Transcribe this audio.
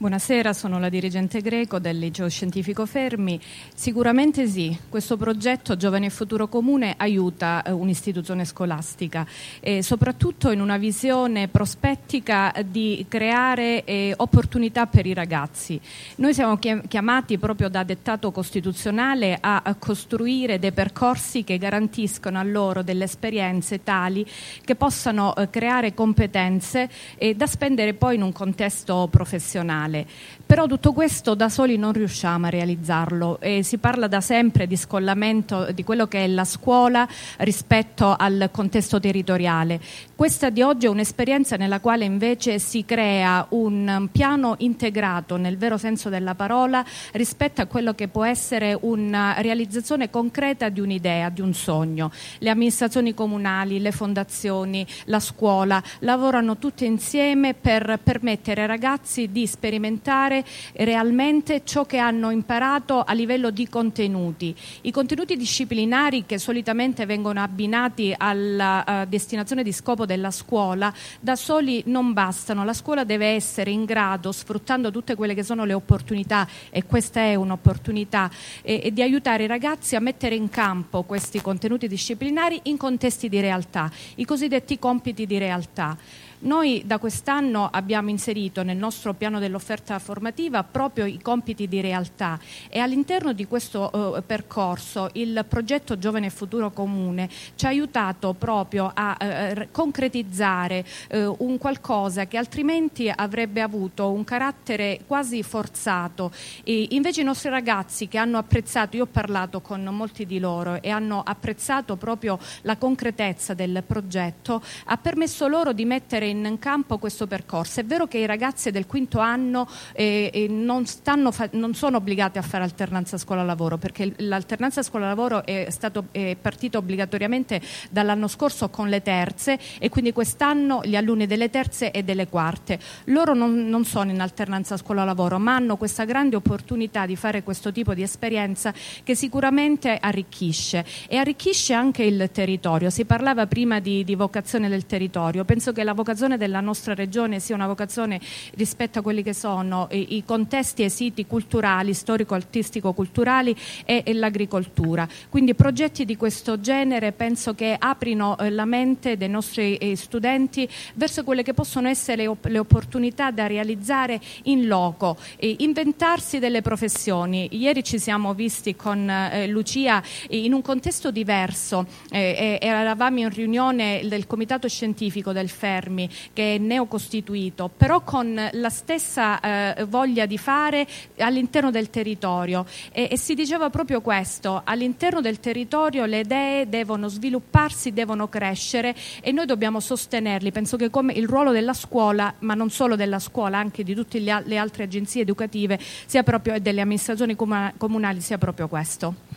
Buonasera, sono la dirigente greco del liceo scientifico Fermi. Sicuramente sì, questo progetto Giovane e Futuro Comune aiuta eh, un'istituzione scolastica e soprattutto in una visione prospettica di creare eh, opportunità per i ragazzi. Noi siamo chiamati proprio da dettato costituzionale a, a costruire dei percorsi che garantiscono a loro delle esperienze tali che possano eh, creare competenze eh, da spendere poi in un contesto professionale nazionale. Però tutto questo da soli non riusciamo a realizzarlo e si parla da sempre di scollamento di quello che è la scuola rispetto al contesto territoriale. Questa di oggi è un'esperienza nella quale invece si crea un piano integrato nel vero senso della parola rispetto a quello che può essere una realizzazione concreta di un'idea, di un sogno. Le amministrazioni comunali, le fondazioni, la scuola lavorano tutte insieme per permettere ai ragazzi di sperimentare sperimentare realmente ciò che hanno imparato a livello di contenuti. I contenuti disciplinari che solitamente vengono abbinati alla uh, destinazione di scopo della scuola da soli non bastano. La scuola deve essere in grado, sfruttando tutte quelle che sono le opportunità, e questa è un'opportunità, eh, di aiutare i ragazzi a mettere in campo questi contenuti disciplinari in contesti di realtà, i cosiddetti compiti di realtà. Noi da quest'anno abbiamo inserito nel nostro piano dell'offerta formativa proprio i compiti di realtà e all'interno di questo eh, percorso il progetto Giovane e Futuro Comune ci ha aiutato proprio a eh, concretizzare eh, un qualcosa che altrimenti avrebbe avuto un carattere quasi forzato. E invece i nostri ragazzi che hanno apprezzato, io ho parlato con molti di loro e hanno apprezzato proprio la concretezza del progetto, ha permesso loro di mettere in campo questo percorso. È vero che i ragazzi del quinto anno eh, eh non, non, sono obbligati a fare alternanza scuola-lavoro perché l'alternanza scuola-lavoro è, stato, è partita obbligatoriamente dall'anno scorso con le terze e quindi quest'anno gli alunni delle terze e delle quarte. Loro non, non sono in alternanza scuola-lavoro ma hanno questa grande opportunità di fare questo tipo di esperienza che sicuramente arricchisce e arricchisce anche il territorio. Si parlava prima di, di vocazione del territorio, penso che la vocazione vocazione della nostra regione sia una vocazione rispetto a quelli che sono i, i contesti e i siti culturali, storico-artistico-culturali e, e l'agricoltura. Quindi progetti di questo genere penso che aprino eh, la mente dei nostri eh, studenti verso quelle che possono essere le, le opportunità da realizzare in loco, e inventarsi delle professioni. Ieri ci siamo visti con eh, Lucia in un contesto diverso, eh, eravamo in riunione del comitato scientifico del Fermi che è neocostituito, però con la stessa eh, voglia di fare all'interno del territorio e, e si diceva proprio questo, all'interno del territorio le idee devono svilupparsi, devono crescere e noi dobbiamo sostenerli. Penso che come il ruolo della scuola, ma non solo della scuola, anche di tutte le altre agenzie educative sia proprio, e delle amministrazioni comunali sia proprio questo.